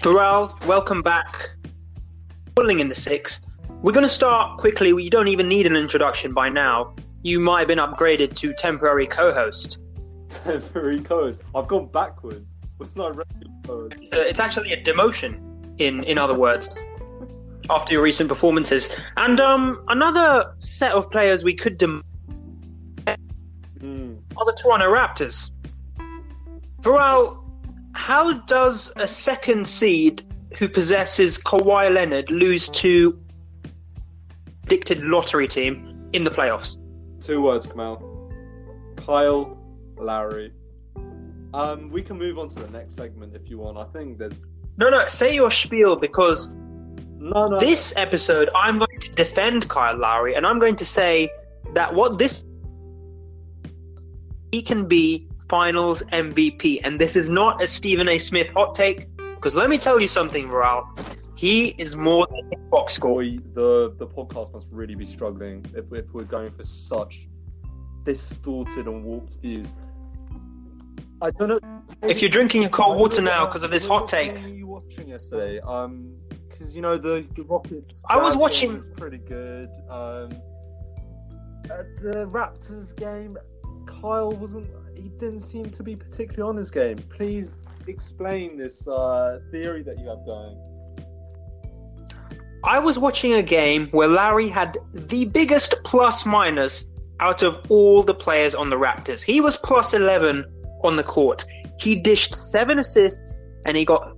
Pharrell, welcome back. Pulling in the sixth. We're going to start quickly. You don't even need an introduction by now. You might have been upgraded to temporary co-host. Temporary co-host. I've gone backwards. What's my regular? Uh, It's actually a demotion, in in other words, after your recent performances. And um, another set of players we could dem- Hmm. are the Toronto Raptors. Pharrell, how does a second seed who possesses Kawhi Leonard lose to predicted lottery team in the playoffs? Two words, Kamal. Kyle Lowry. Um, we can move on to the next segment if you want. I think there's No, no, say your spiel because no, no. this episode I'm going to defend Kyle Lowry and I'm going to say that what this he can be finals MVP and this is not a Stephen A. Smith hot take because let me tell you something, Varel. He is more than his box score. The the podcast must really be struggling if, if we're going for such distorted and warped views. I don't know. If you're drinking your cold water now because of this hot take, game were you watching yesterday? Um, because you know the the Rockets. I was watching- was pretty good. Um, at the Raptors game, Kyle wasn't. He didn't seem to be particularly on his game. Please explain this uh, theory that you have going. I was watching a game where Lowry had the biggest plus minus out of all the players on the Raptors. He was plus 11 on the court. He dished seven assists and he got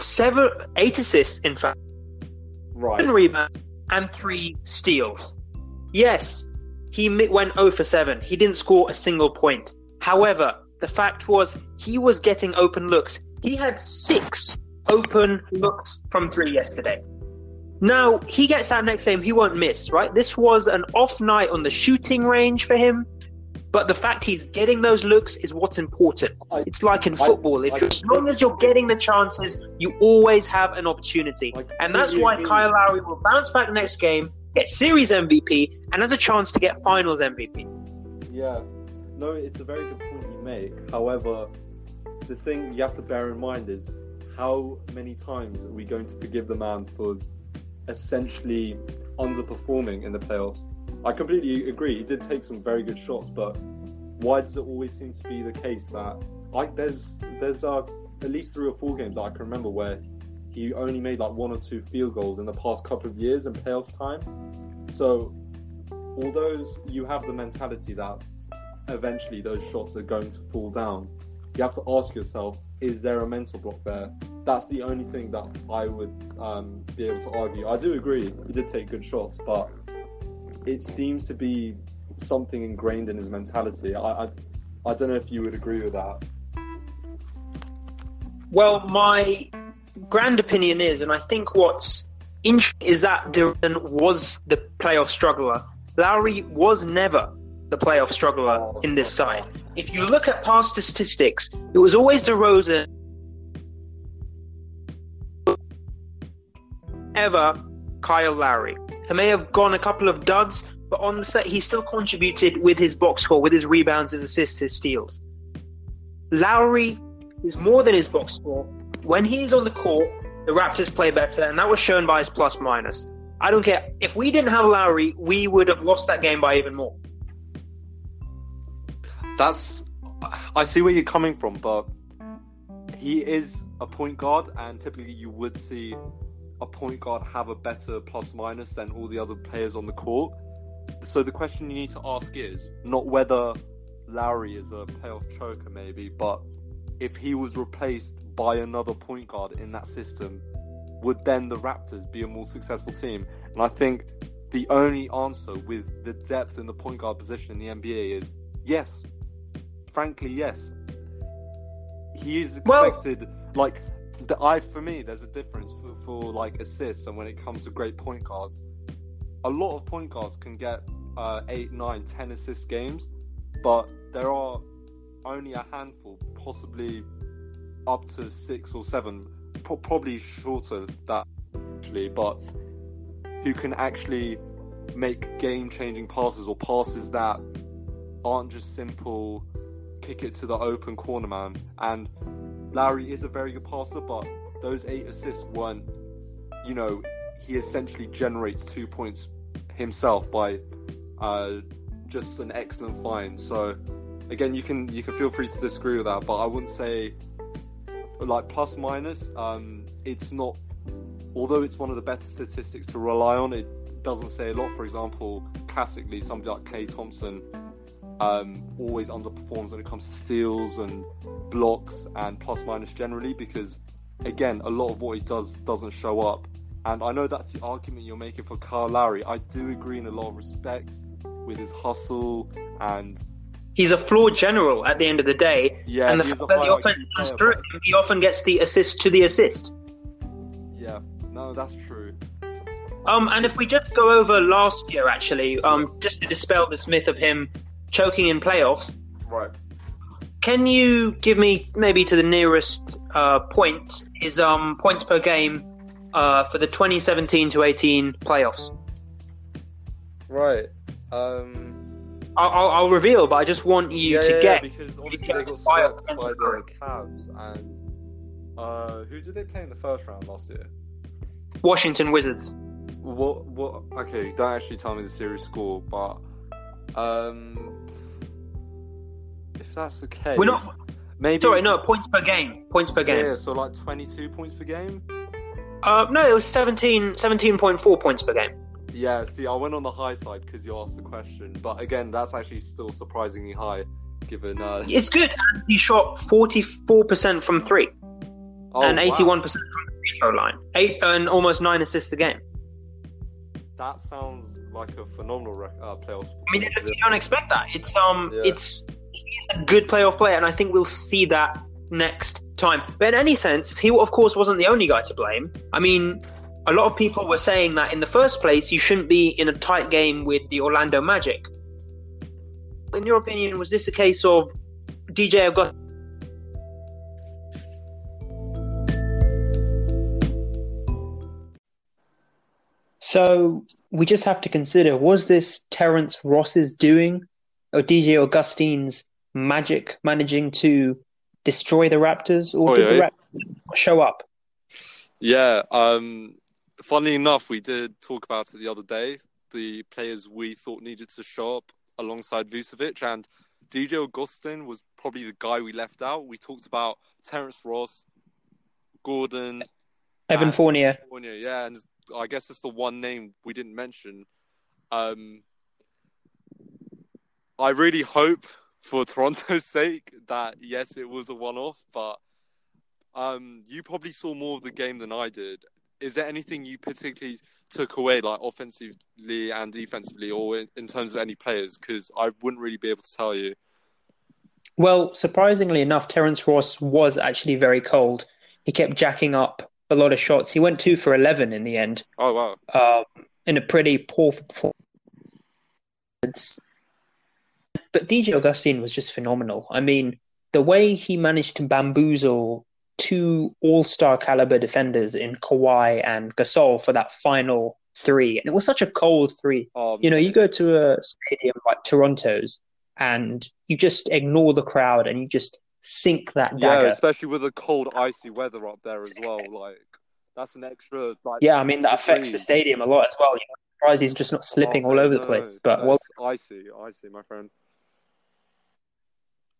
seven, eight assists, in fact, Right. seven rebounds and three steals. Yes, he went 0 for 7. He didn't score a single point. However, the fact was he was getting open looks. He had six open looks from three yesterday. Now, he gets that next game, he won't miss, right? This was an off night on the shooting range for him. But the fact he's getting those looks is what's important. I- It's like in I- football. If I- as long as you're getting the chances, you always have an opportunity. And that's why. Kyle Lowry will bounce back the next game, get series MVP, and has a chance to get finals MVP. Yeah, no, it's a very good point you make. However, the thing you have to bear in mind is how many times are we going to forgive the man for essentially underperforming in the playoffs? I completely agree. He did take some very good shots, but why does it always seem to be the case that like there's there's uh, at least three or four games that I can remember where he only made like one or two field goals in the past couple of years in playoff time. So although you have the mentality that eventually those shots are going to fall down, you have to ask yourself, is there a mental block there? That's the only thing that I would um, be able to argue. I do agree, he did take good shots, but it seems to be something ingrained in his mentality. I, I, I don't know if you would agree with that. Well, my grand opinion is, and I think what's interesting is that Duran was the playoff struggler. Lowry was never the playoff struggler in this side. If you look at past statistics, it was always DeRozan ever Kyle Lowry. He may have gone a couple of duds, but on the set, he still contributed with his box score, with his rebounds, his assists, his steals. Lowry is more than his box score. When he's on the court, the Raptors play better, and that was shown by his plus minus. I don't care. If we didn't have Lowry, we would have lost that game by even more. That's. I see where you're coming from, but he is a point guard, and typically you would see a point guard have a better plus minus than all the other players on the court. So the question you need to ask is not whether Lowry is a playoff choker, maybe, but if he was replaced by another point guard in that system, would then the Raptors be a more successful team? And I think the only answer with the depth in the point guard position in the NBA is yes. Frankly, yes. He is Well- expected, like, the, I for me, there's a difference for, for like assists, and when it comes to great point guards, a lot of point guards can get uh, eight, nine, ten assist games, but there are only a handful, possibly up to six or seven, pro- probably shorter that actually, but who can actually make game-changing passes or passes that aren't just simple kick it to the open corner man. And Lowry is a very good passer, but those eight assists weren't, you know, he essentially generates two points himself by uh, just an excellent find. So again, you can you can feel free to disagree with that, but I wouldn't say like plus minus. Um, it's not. Although it's one of the better statistics to rely on, it doesn't say a lot. For example, classically, somebody like Klay Thompson um, always underperforms when it comes to steals and blocks and plus minus generally because again, a lot of what he does doesn't show up. And I know that's the argument you're making for Kyle Lowry. I do agree in a lot of respects with his hustle and he's a floor general at the end of the day. Yeah, and the fact that the offense through him, he often gets the assist to the assist. Yeah, no, that's true. Um, and if we just go over last year, actually, um, just to dispel this myth of him choking in playoffs. Right. Can you give me maybe to the nearest uh, point is um points per game uh, for the 2017 to 18 playoffs? Right. Um. I'll, I'll, reveal, but I just want you yeah, to yeah, get. because obviously they got swept by the Cavs and uh, who did they play in the first round last year? Washington Wizards. What? What? Okay, don't actually tell me the series score, but um, if that's the case, we're not. Maybe. Sorry, no points per game. Points per game. Yeah, so like twenty-two points per game. Uh, no, it was 17, 17.4 points per game. Yeah, see, I went on the high side because you asked the question, but again, that's actually still surprisingly high, given. Uh... It's good. He shot forty-four percent from three, oh, and eighty-one wow. percent from the free throw line. Eight and almost nine assists a game. That sounds like a phenomenal rec- uh, playoff. I mean, you don't expect that. It's um, Yeah. it's he's a good playoff player, and I think we'll see that next time. But in any sense, he of course wasn't the only guy to blame. I mean, a lot of people were saying that in the first place, you shouldn't be in a tight game with the Orlando Magic. In your opinion, was this a case of DJ Augustin? So we just have to consider: was this Terrence Ross's doing, or DJ Augustin's magic managing to destroy the Raptors, or Oh, did the. Raptors show up? Yeah. Um. Funnily enough, we did talk about it the other day. The players we thought needed to show up alongside Vucevic and DJ Augustin was probably the guy we left out. We talked about Terrence Ross, Gordon, Evan Fournier. Fournier, yeah, and I guess it's the one name we didn't mention. Um, I really hope for Toronto's sake that yes, it was a one-off, but um, you probably saw more of the game than I did. Is there anything you particularly took away, like offensively and defensively, or in, in terms of any players? Because I wouldn't really be able to tell you. Well, surprisingly enough, Terrence Ross was actually very cold. He kept jacking up a lot of shots. He went two for 11 in the end, Oh wow, um, in a pretty poor performance. But DJ Augustin was just phenomenal. I mean, the way he managed to bamboozle two all-star caliber defenders in Kawhi and Gasol for that final three, and it was such a cold three. um, You know, you go to a stadium like Toronto's and you just ignore the crowd and you just sink that yeah, dagger. especially with the cold, icy weather up there as well. Like that's an extra. Like, Yeah, I mean that affects the stadium a lot as well. You know, surprised he's just not slipping Oh, all no, over the place. no, But well, icy, icy, my friend.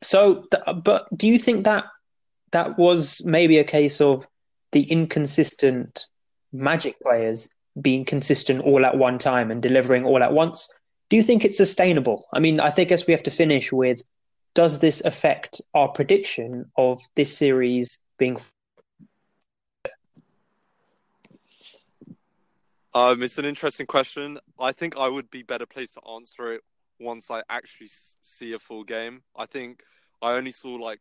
So but do you think that that was maybe a case of the inconsistent Magic players being consistent all at one time and delivering all at once? Do you think it's sustainable? I mean, I think guess we have to finish with does this affect our prediction of this series being Um, it's an interesting question. I think I would be better placed to answer it once I actually see a full game. I think I only saw like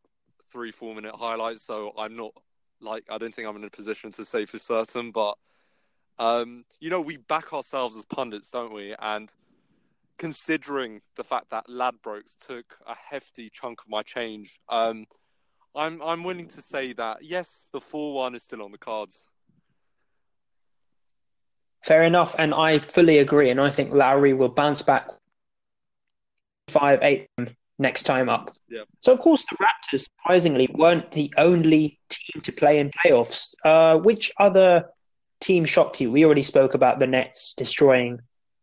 three, four minute highlights, so I'm not like I don't think I'm in a position to say for certain. But um, you know, we back ourselves as pundits, don't we? And considering the fact that Ladbrokes took a hefty chunk of my change, um, I'm I'm willing to say that yes, the four one is still on the cards. Fair enough, and I fully agree. And I think Lowry will bounce back five, eight next time up. Yeah. So of course the Raptors surprisingly weren't the only team to play in playoffs. Uh, which other team shocked you? We already spoke about the Nets destroying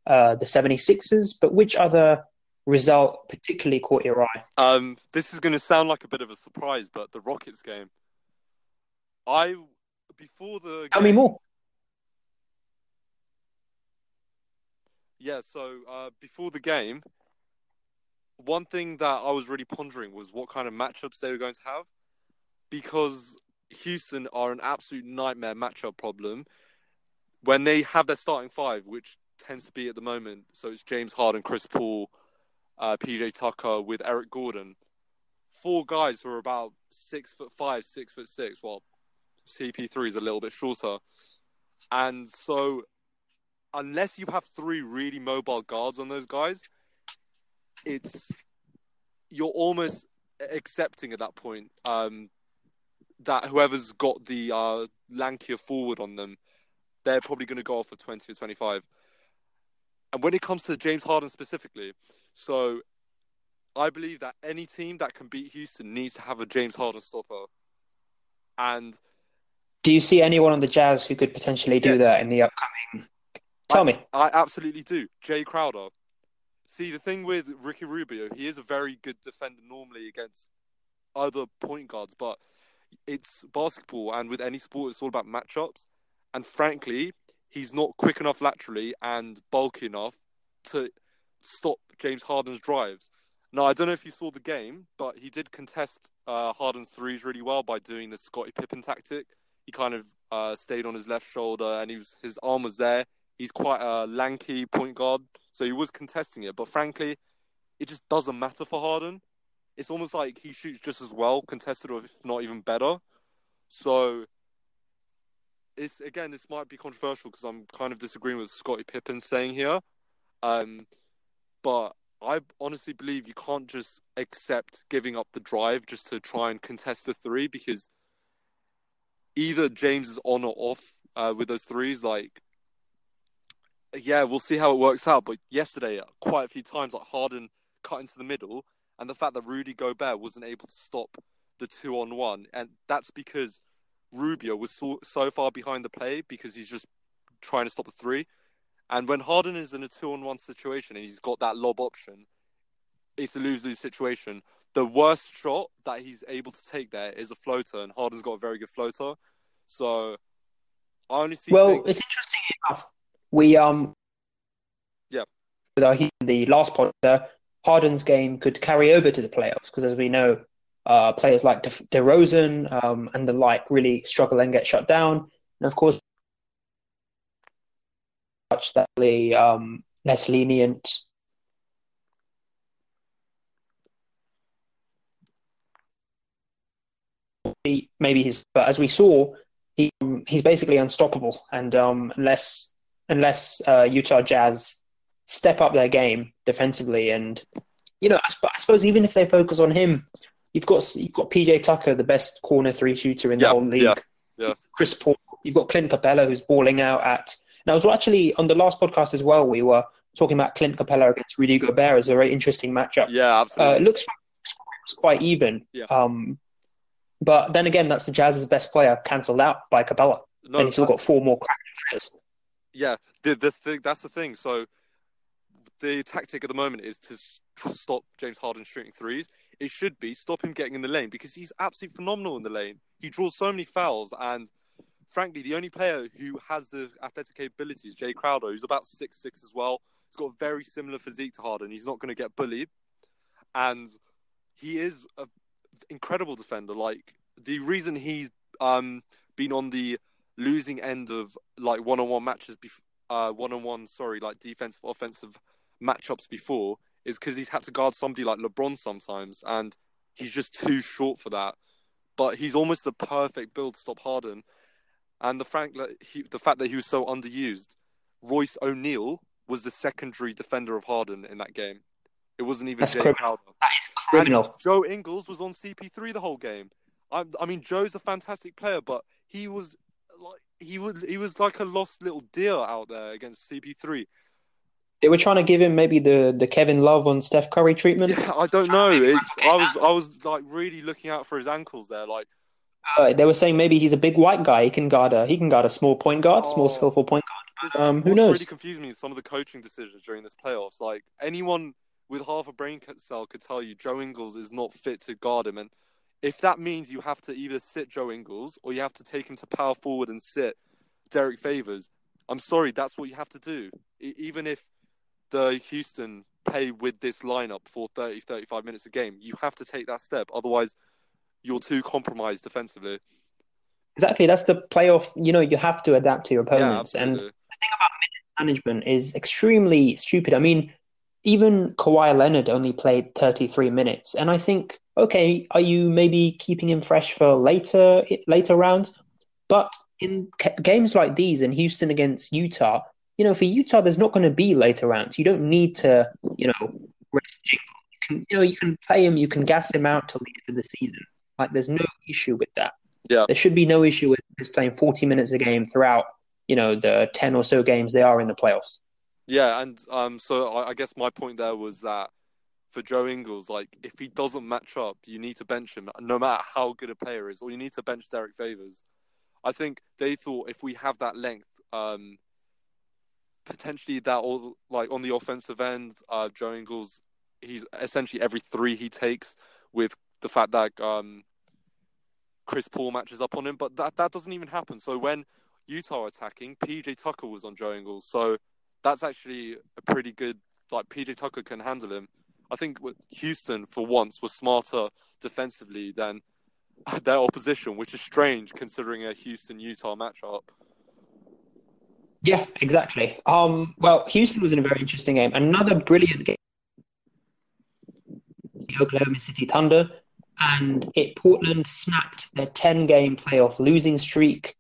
uh, the 76ers, but which other result particularly caught your eye? Um, this is going to sound like a bit of a surprise, but the Rockets game. I before the Tell me more. Yeah, so uh, before the game, one thing that I was really pondering was what kind of matchups they were going to have, because Houston are an absolute nightmare matchup problem. When they have their starting five, which tends to be at the moment, so it's James Harden, Chris Paul, uh, PJ Tucker with Eric Gordon, four guys who are about six foot five, six foot six. Well, CP3 is a little bit shorter, and so unless you have three really mobile guards on those guys, it's you're almost accepting at that point um, that whoever's got the uh, lankier forward on them, they're probably going to go off for 20 or 25. And when it comes to James Harden specifically, so I believe that any team that can beat Houston needs to have a James Harden stopper. And Do you see anyone on the Jazz who could potentially do Yes. that in the upcoming? Tell me. I absolutely do. Jae Crowder. See, the thing with Ricky Rubio, he is a very good defender normally against other point guards, but it's basketball, and with any sport, it's all about matchups. And frankly, he's not quick enough laterally and bulky enough to stop James Harden's drives. Now, I don't know if you saw the game, but he did contest uh, Harden's threes really well by doing the Scottie Pippen tactic. He kind of uh, stayed on his left shoulder, and he was, his arm was there. He's quite a lanky point guard, so he was contesting it. But frankly, it just doesn't matter for Harden. It's almost like he shoots just as well contested, or if not even better. So, it's again, this might be controversial because I'm kind of disagreeing with Scottie Pippen saying here. Um, but I honestly believe you can't just accept giving up the drive just to try and contest the three because either James is on or off uh, with those threes. Like, yeah, we'll see how it works out. But yesterday, uh, quite a few times, like Harden cut into the middle, and the fact that Rudy Gobert wasn't able to stop the two on one, and that's because Rubio was so, so far behind the play because he's just trying to stop the three. And when Harden is in a two on one situation and he's got that lob option, it's a lose lose situation. The worst shot that he's able to take there is a floater, and Harden's got a very good floater. So I only see. Well, it's interesting enough. We um, Yeah. with our the last pod, there, Harden's game could carry over to the playoffs because, as we know, uh, players like De- DeRozan um, and the like really struggle and get shut down, and of course, much that the um, less lenient. Maybe he's, but as we saw, he he's basically unstoppable, and um, unless unless uh, Utah Jazz step up their game defensively, and you know, I, I suppose even if they focus on him, you've got you've got PJ Tucker, the best corner three shooter in the whole league. yeah, yeah. Chris Paul, you've got Clint Capela who's balling out at. And I was actually on the last podcast as well. We were talking about Clint Capela against Rudy Gobert as a very interesting matchup. yeah, Uh, absolutely. it looks quite even. Yeah. Um, but then again, that's the Jazz's best player cancelled out by Capela, no, and you've still uh, got four more crack players. Yeah, the the thing that's the thing. So the tactic at the moment is to to stop James Harden shooting threes. It should be stop him getting in the lane because he's absolutely phenomenal in the lane. He draws so many fouls, and frankly, the only player who has the athletic capability is Jae Crowder, who's about six six as well. He's got a very similar physique to Harden. He's not going to get bullied, and he is an incredible defender. Like the reason he's um been on the losing end of like one-on-one matches, bef- uh, one-on-one, sorry, like defensive, offensive matchups before, is because he's had to guard somebody like LeBron sometimes, and he's just too short for that. But he's almost the perfect build to stop Harden, and the fact that he, the fact that he was so underused, Royce O'Neale was the secondary defender of Harden in that game. It wasn't even That's Jae criminal. Crowder. That is criminal. Joe Ingles was on CP3 the whole game. I, I mean, Joe's a fantastic player, but he was like he was he was like a lost little deer out there against CP3. They were trying to give him maybe the, the Kevin Love on Steph Curry treatment. Yeah, I don't know. It's I was I was like really looking out for his ankles there. Like Uh, they were saying maybe he's a big white guy. He can guard a he can guard a small point guard, small Oh. skillful point this, Um, who knows? really confused me some of the coaching decisions during this playoffs. Like anyone with half a brain cell could tell you Joe Ingles is not fit to guard him, and if that means you have to either sit Joe Ingles or you have to take him to power forward and sit Derrick Favors, I'm sorry, that's what you have to do. Even if the Houston play with this lineup for 30, 35 minutes a game, you have to take that step. Otherwise, you're too compromised defensively. Exactly, that's the playoff. You know, you have to adapt to your Yeah, opponents, and absolutely. management is extremely stupid. I mean, even Kawhi Leonard only played 33 minutes, and I think, okay, are you maybe keeping him fresh for later later rounds? But in games like these, in Houston against Utah, you know, for Utah, there's not going to be later rounds. You don't need to, you know, rest Jingle. You can, you know, you can play him, you can gas him out till the end of the season. Like, there's no issue with that. Yeah. There should be no issue with just playing 40 minutes a game throughout you know the 10 or so games they are in the playoffs Yeah, and um, so I, I guess my point there was that for Joe Ingles, like if he doesn't match up, you need to bench him, no matter how good a player is, or you need to bench Derrick Favors. I think they thought if we have that length, um, potentially that all like on the offensive end, uh, Joe Ingles, he's essentially every three he takes with the fact that um, Chris Paul matches up on him, but that that doesn't even happen. So when Utah attacking, PJ Tucker was on Joe Ingles, so that's actually a pretty good. Like PJ Tucker can handle him. I think Houston for once was smarter defensively than their opposition, which is strange considering a Houston Utah matchup. yeah exactly. Um well houston was in a very interesting game. Another brilliant game the oklahoma city thunder and it portland snapped their 10 game playoff losing streak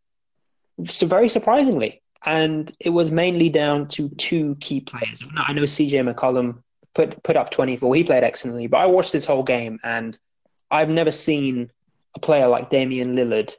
so very surprisingly. And it was mainly down to two key players. I know cj mccollum put put up 24 he played excellently but i watched this whole game and i've never seen a player like damian lillard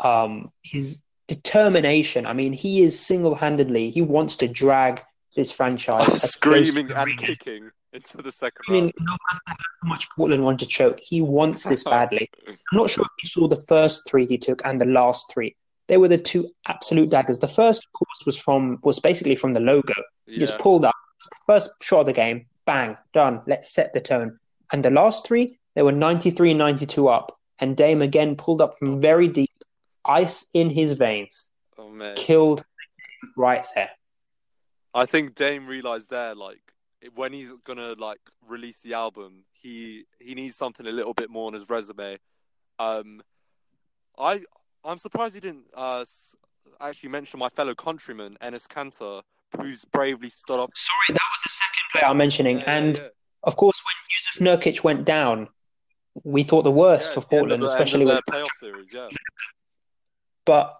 um his determination i mean he is single-handedly he wants to drag this franchise to Screaming and ring kicking into the second I mean, round. no matter how much Portland want to choke, he wants this badly. I'm not sure if you saw the first three he took and the last three. They were the two absolute daggers. The first, of course, was from was basically from the logo. He Yeah. just pulled up. First shot of the game, bang, done. Let's set the tone. And the last three, they were 93 92 up. And Dame again pulled up from very deep, ice in his veins, Oh man. killed right there. I think Dame realized there, like when he's gonna like release the album, he he needs something a little bit more on his resume. Um, I I'm surprised he didn't uh actually mention my fellow countryman Enes Kanter, who's bravely stood up. Sorry, that was the second player I'm mentioning. Yeah, yeah, and yeah. of course, when Jusuf Nurkic went down, we thought the worst Yeah, for it's the end of Portland, the- especially of with their playoff series. Yeah, But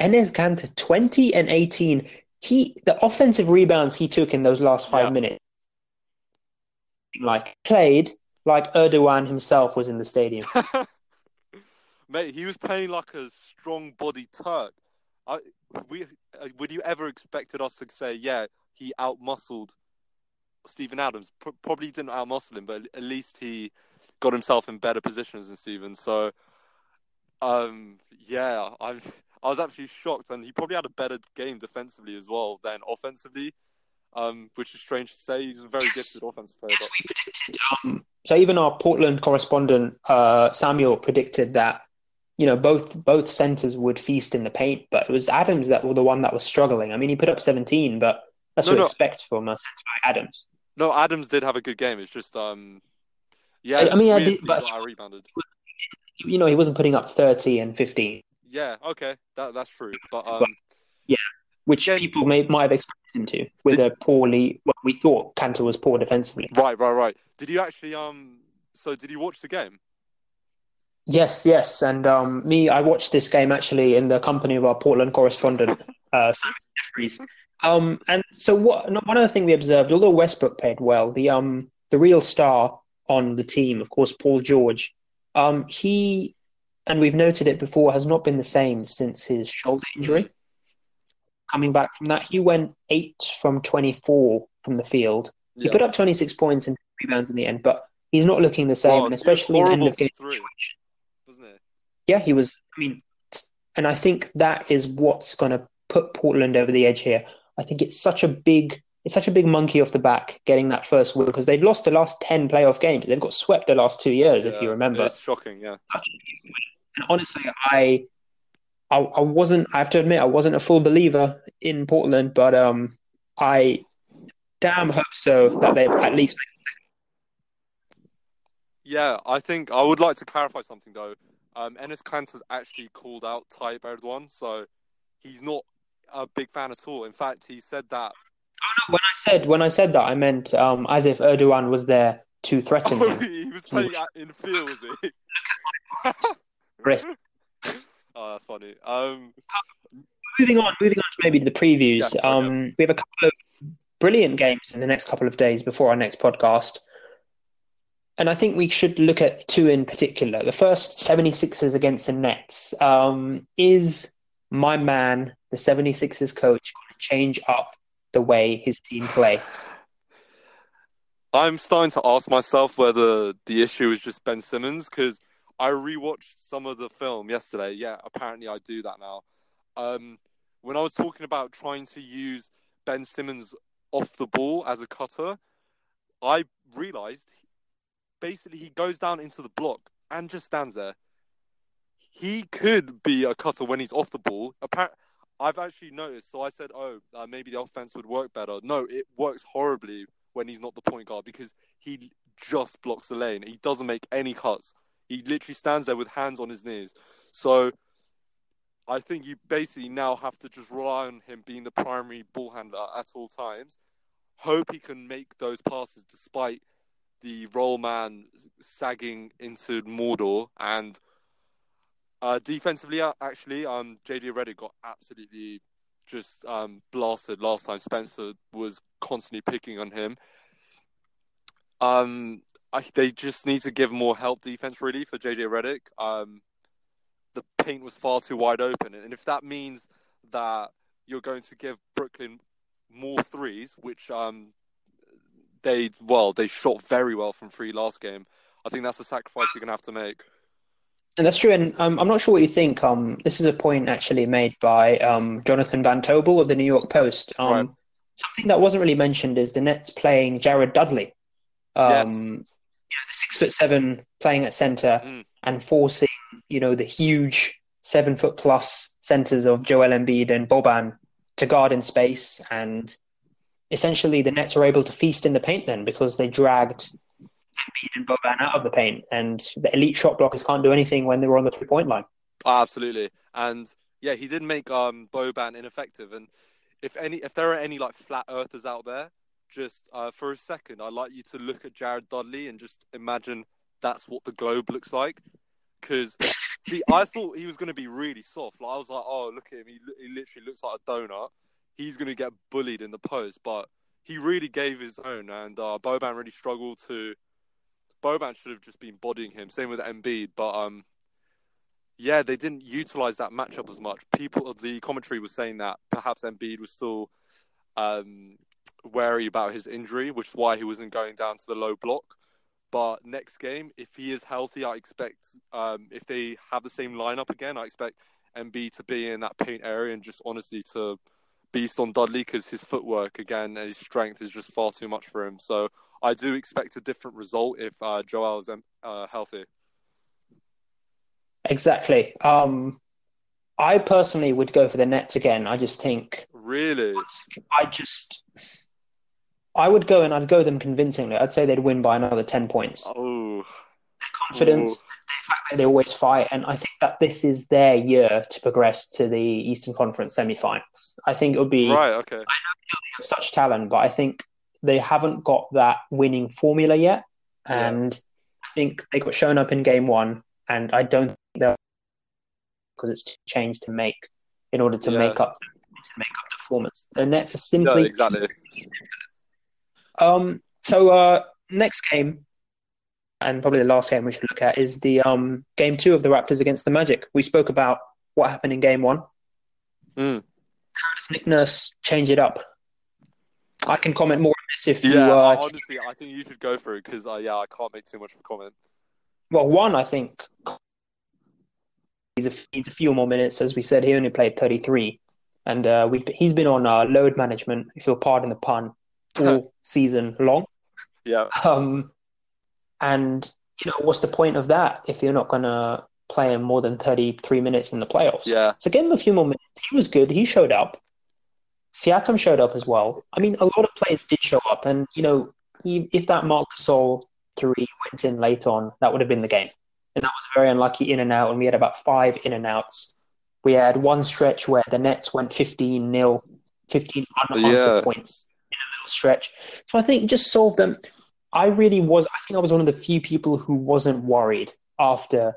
Enes Kanter, 20 and 18, he the offensive rebounds he took in those last five Yeah. minutes, like played like Erdogan himself was in the stadium. mate, he was playing like a strong-bodied Turk. I we uh, would you ever expected us to say, yeah, he outmuscled Steven Adams? Pro- probably didn't outmuscle him, but at least he got himself in better positions than Steven. So, um, yeah, I'm. I was actually shocked, and he probably had a better game defensively as well than offensively, um, which is strange to say. He's a very Yes. gifted offensive player. Yes, But we predicted. Um, so even our Portland correspondent uh, Samuel predicted that you know both both centers would feast in the paint, but it was Adams that was the one that was struggling. I mean, he put up 17, but that's No, what no. expect from a center like Adams. no, Adams did have a good game. It's just, um, yeah, I- I mean, I did- but- got out-rebounded. You know, he wasn't putting up 30 and 15. Yeah, okay, that that's true. But um, yeah, which people may might have expected him to, with a poorly. Well, we thought Kanter was poor defensively. right, right, right. Did you actually um? So did you watch the game? Yes, yes, and um, me, I watched this game actually in the company of our Portland correspondent, uh, Simon Jeffries. Um, and so what? One other thing we observed, although Westbrook played well, the um, the real star on the team, of course, Paul George, um, he, and we've noted it before, has not been the same since his shoulder injury. Coming back from that, he went eight from 24 from the field. He put up 26 points and rebounds in the end, but he's not looking the same, Well, and especially in the end of game. three? Yeah, he was. I mean, and I think that is what's going to put Portland over the edge here. I think it's such a big, it's such a big monkey off the back getting that first win because they've lost the last 10 playoff games. They've got swept the last two years, if you remember. It's shocking, yeah. And honestly, I, I, I wasn't. I have to admit, I wasn't a full believer in Portland, but um, I damn hope so that they at least. Yeah, I think I would like to clarify something though. Um, Enes Kanter's actually called out Tayyip Erdogan, so he's not a big fan at all. In fact, he said that. Oh no! When I said when I said that, I meant um, as if Erdogan was there to threaten Oh, him. he was playing at, in field, was he? Oh, that's funny. Um, moving on, moving on to maybe the previews. Yeah, um, we have a couple of brilliant games in the next couple of days before our next podcast. And I think we should look at two in particular. The first, 76ers against the Nets. Um, is my man, the 76ers coach, going to change up the way his team play? I'm starting to ask myself whether the issue is just Ben Simmons because I rewatched some of the film yesterday. Yeah, apparently I do that now. Um, when I was talking about trying to use Ben Simmons off the ball as a cutter, I realized basically he goes down into the block and just stands there. He could be a cutter when he's off the ball. Appar- I've actually noticed. So I said, "Oh, uh, maybe the offense would work better." No, it works horribly when he's not the point guard because he just blocks the lane. He doesn't make any cuts. He literally stands there with hands on his knees. So I think you basically now have to just rely on him being the primary ball handler at all times. Hope he can make those passes despite the roll man sagging into Mordor and uh, defensively, uh, actually, um, JJ Redick got absolutely just um, blasted last time. Spencer was constantly picking on him. Um, I, they just need to give more help defense really for JJ Redick. Um, the paint was far too wide open, and if that means that you're going to give Brooklyn more threes, which um, they well they shot very well from three last game. I think that's a sacrifice you're going to have to make. And that's true. And um, I'm not sure what you think. Um, this is a point actually made by um, Jonathan Van Tobel of the New York Post. Um, Right. Something that wasn't really mentioned is the Nets playing Jared Dudley. Um, Yes. you know, the six foot seven playing at center Mm. and forcing, you know, the huge seven foot plus centers of Joel Embiid and Boban to guard in space. And essentially, the Nets were able to feast in the paint then because they dragged Embiid and Boban out of the paint. And the elite shot blockers can't do anything when they were on the three point line. Oh, absolutely. And yeah, he did make um Boban ineffective. And if any, if there are any like flat earthers out there, just uh, for a second, I'd like you to look at Jared Dudley and just imagine that's what the globe looks like. Because see, I thought he was going to be really soft. Like I was like, oh, look at him. He, he literally looks like a donut. He's going to get bullied in the post, but he really gave his own. And uh, Boban really struggled to. Boban should have just been bodying him. Same with Embiid, but um, yeah, they didn't utilize that matchup as much. People, of the commentary was saying that perhaps Embiid was still um, wary about his injury, which is why he wasn't going down to the low block. But next game, if he is healthy, I expect um, if they have the same lineup again, I expect Embiid to be in that paint area and just honestly to beast on Dudley because his footwork again and his strength is just far too much for him. So I do expect a different result if uh, Joel is uh, healthy. Exactly. Um, I personally would go for the Nets again. I just think Really? I just I would go and I'd go them convincingly. I'd say they'd win by another ten points. Oh, Their confidence, fact that they always fight, and I think that this is their year to progress to the Eastern Conference semifinals. I think it would be right. Okay. of such talent, but I think they haven't got that winning formula yet. Yeah. And I think they got shown up in game one, and I don't think they'll because it's too changed to make in order to Yeah. make up to make up the performance. The Nets are No, simply exactly. um. So uh, next game, and probably the last game we should look at is the um game two of the Raptors against the Magic. We spoke about what happened in game one. Mm. How does Nick Nurse change it up? I can comment more on this if you Yeah, uh, honestly, I think you should go for it because uh, yeah, I can't make too much of a comment. well, one I think he's a, needs a few more minutes. As we said, he only played 33, and uh, we he's been on uh, load management, if you'll pardon the pun, all season long. Yeah, Um, and you know, what's the point of that if you're not gonna play him more than 33 minutes in the playoffs? yeah, So give him a few more minutes. He was good. He showed up. Siakam showed up as well. I mean, a lot of players did show up, and you know, if that Marc Gasol three went in late on, that would have been the game. And that was a very unlucky in and out, and we had about five in and outs. We had one stretch where the Nets went 15 nil, 15 unanswered Yeah. points in a little stretch. So I think just solve them. I really was. I think I was one of the few people who wasn't worried after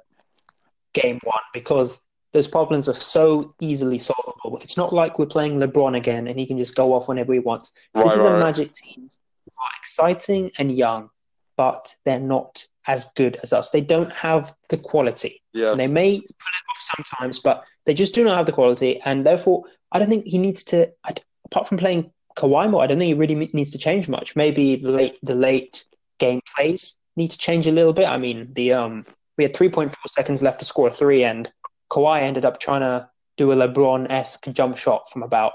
game one because those problems are so easily solvable. It's not like we're playing LeBron again and he can just go off whenever he wants. right, this is right. a Magic team are exciting and young, but they're not as good as us. They don't have the quality. yeah, They may pull it off sometimes, but they just do not have the quality. And therefore, I don't think he needs to, I apart from playing Kawhi more, I don't think he really needs to change much. Maybe the late, the late game plays need to change a little bit. I mean, the um, we had 3.4 seconds left to score a three, and Kawhi ended up trying to do a LeBron esque jump shot from about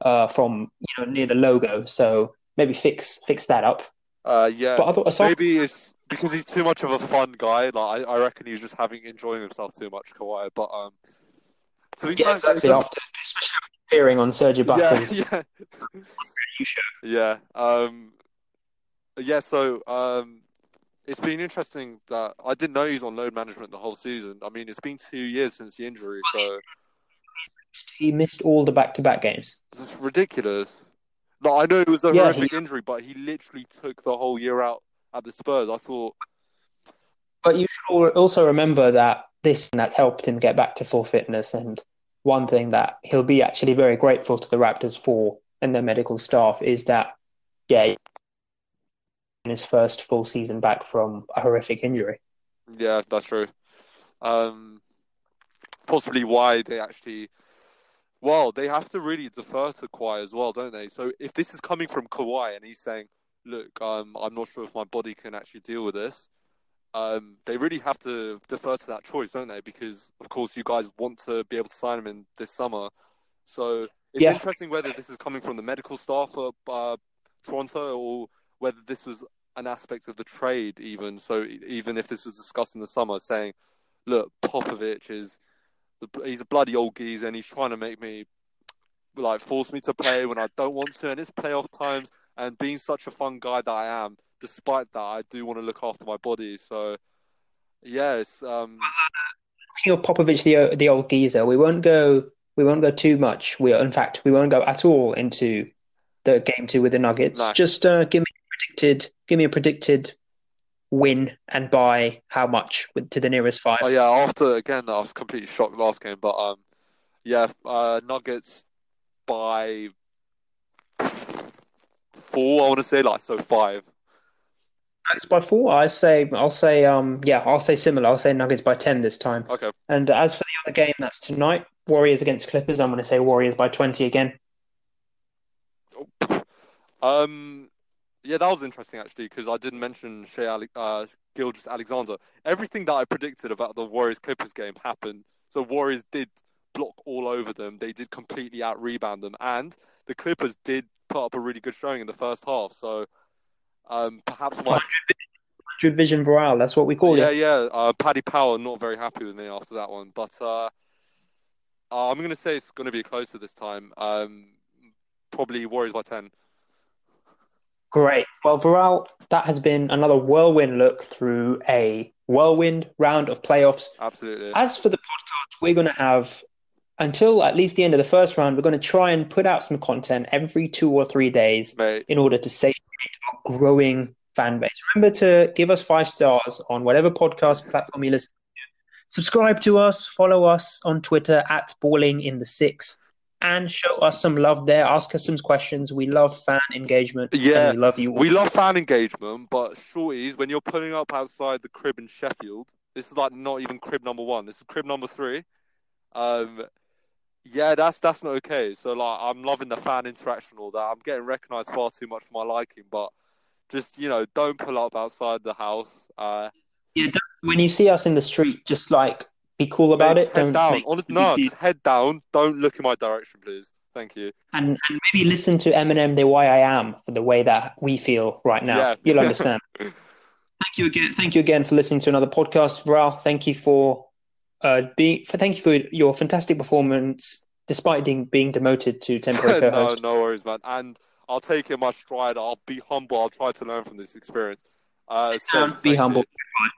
uh, from you know near the logo. So maybe fix fix that up. uh, yeah. But I thought aside, Maybe it's because he's too much of a fun guy. Like I, I reckon he's just having enjoying himself too much, Kawhi. But um, be yeah, exactly. After especially after appearing on Sergio Ibaka's yeah, yeah. show. Yeah. Um. Yeah. So um, it's been interesting that I didn't know he's on load management the whole season. I mean, it's been two years since the injury, so He missed all the back-to-back games. it's ridiculous. Like I know it was a Yeah, horrific injury, but he literally took the whole year out at the Spurs. I thought, But you should also remember that this that helped him get back to full fitness. And one thing that he'll be actually very grateful to the Raptors for and their medical staff is that, yeah, in his first full season back from a horrific injury. yeah, that's true. Um, possibly why they actually. Well, they have to really defer to Kawhi as well, don't they? So if this is coming from Kawhi and he's saying, "Look, um, I'm not sure if my body can actually deal with this," um, they really have to defer to that choice, don't they? Because of course you guys want to be able to sign him in this summer. So it's Yeah. interesting whether this is coming from the medical staff of uh, Toronto or whether this was an aspect of the trade, even. So even if this was discussed in the summer, saying, "Look, Popovich is the, he's a bloody old geezer and he's trying to make me like force me to play when I don't want to, and it's playoff times." And being such a fun guy that I am, despite that, I do want to look after my body. So, yes, um, Speaking of Popovich, the the old geezer, we won't go we won't go too much. We in fact we won't go at all into the game two with the Nuggets. No. Just uh, give me a predicted give me a predicted win and by how much with, to the nearest five. oh yeah. After again, I was completely shocked last game, but um, yeah, uh, Nuggets by four. I want to say like so five. Nuggets by four. I say I'll say um yeah I'll say similar. I'll say Nuggets by ten this time. Okay. And as for the other game, that's tonight. Warriors against Clippers. I'm going to say Warriors by twenty again. Um, yeah, that was interesting actually because I didn't mention Shai Ale- uh, Gilgeous-Alexander. Everything that I predicted about the Warriors Clippers game happened. So Warriors did block all over them. They did completely out rebound them, and the Clippers did put up a really good showing in the first half. So um, perhaps my Hundred Vision Viral. That's what we call yeah it. yeah uh, Paddy Power not very happy with me after that one, but uh, uh, I'm gonna say it's gonna be closer this time. Um, probably Warriors by ten. Great. Well, Viral, that has been another whirlwind look through a whirlwind round of playoffs. Absolutely. As for the podcast, we're going to have until at least the end of the first round. We're going to try and put out some content every two or three days Mate, in order to satiate our growing fan base. Remember to give us five stars on whatever podcast platform you listen to. Subscribe to us, follow us on Twitter at Balling in the Six, and show us some love there. Ask us some questions. We love fan engagement. Yeah, we love you. all. We love fan engagement, but shorties, when you're pulling up outside the crib in Sheffield, this is like not even crib number one. This is crib number three. Um, yeah, that's that's not okay. So like, I'm loving the fan interaction, and all that. I'm getting recognised far too much for my liking, but just you know, don't pull up outside the house. Uh, Yeah, don't, when you see us in the street, just like be cool about it. head Don't down. Honest, no, just head down. Don't look in my direction, please. Thank you. and and maybe listen to Eminem, the way I am, for the way that we feel right now. Yeah. You'll understand. thank you again. Thank you again for listening to another podcast, Ralph. Thank you for uh being. Thank you for your fantastic performance, despite being being demoted to temporary co-host. no worries, man. And I'll take it in my stride. I'll be humble. I'll try to learn from this experience. Uh, so down, be humble. you.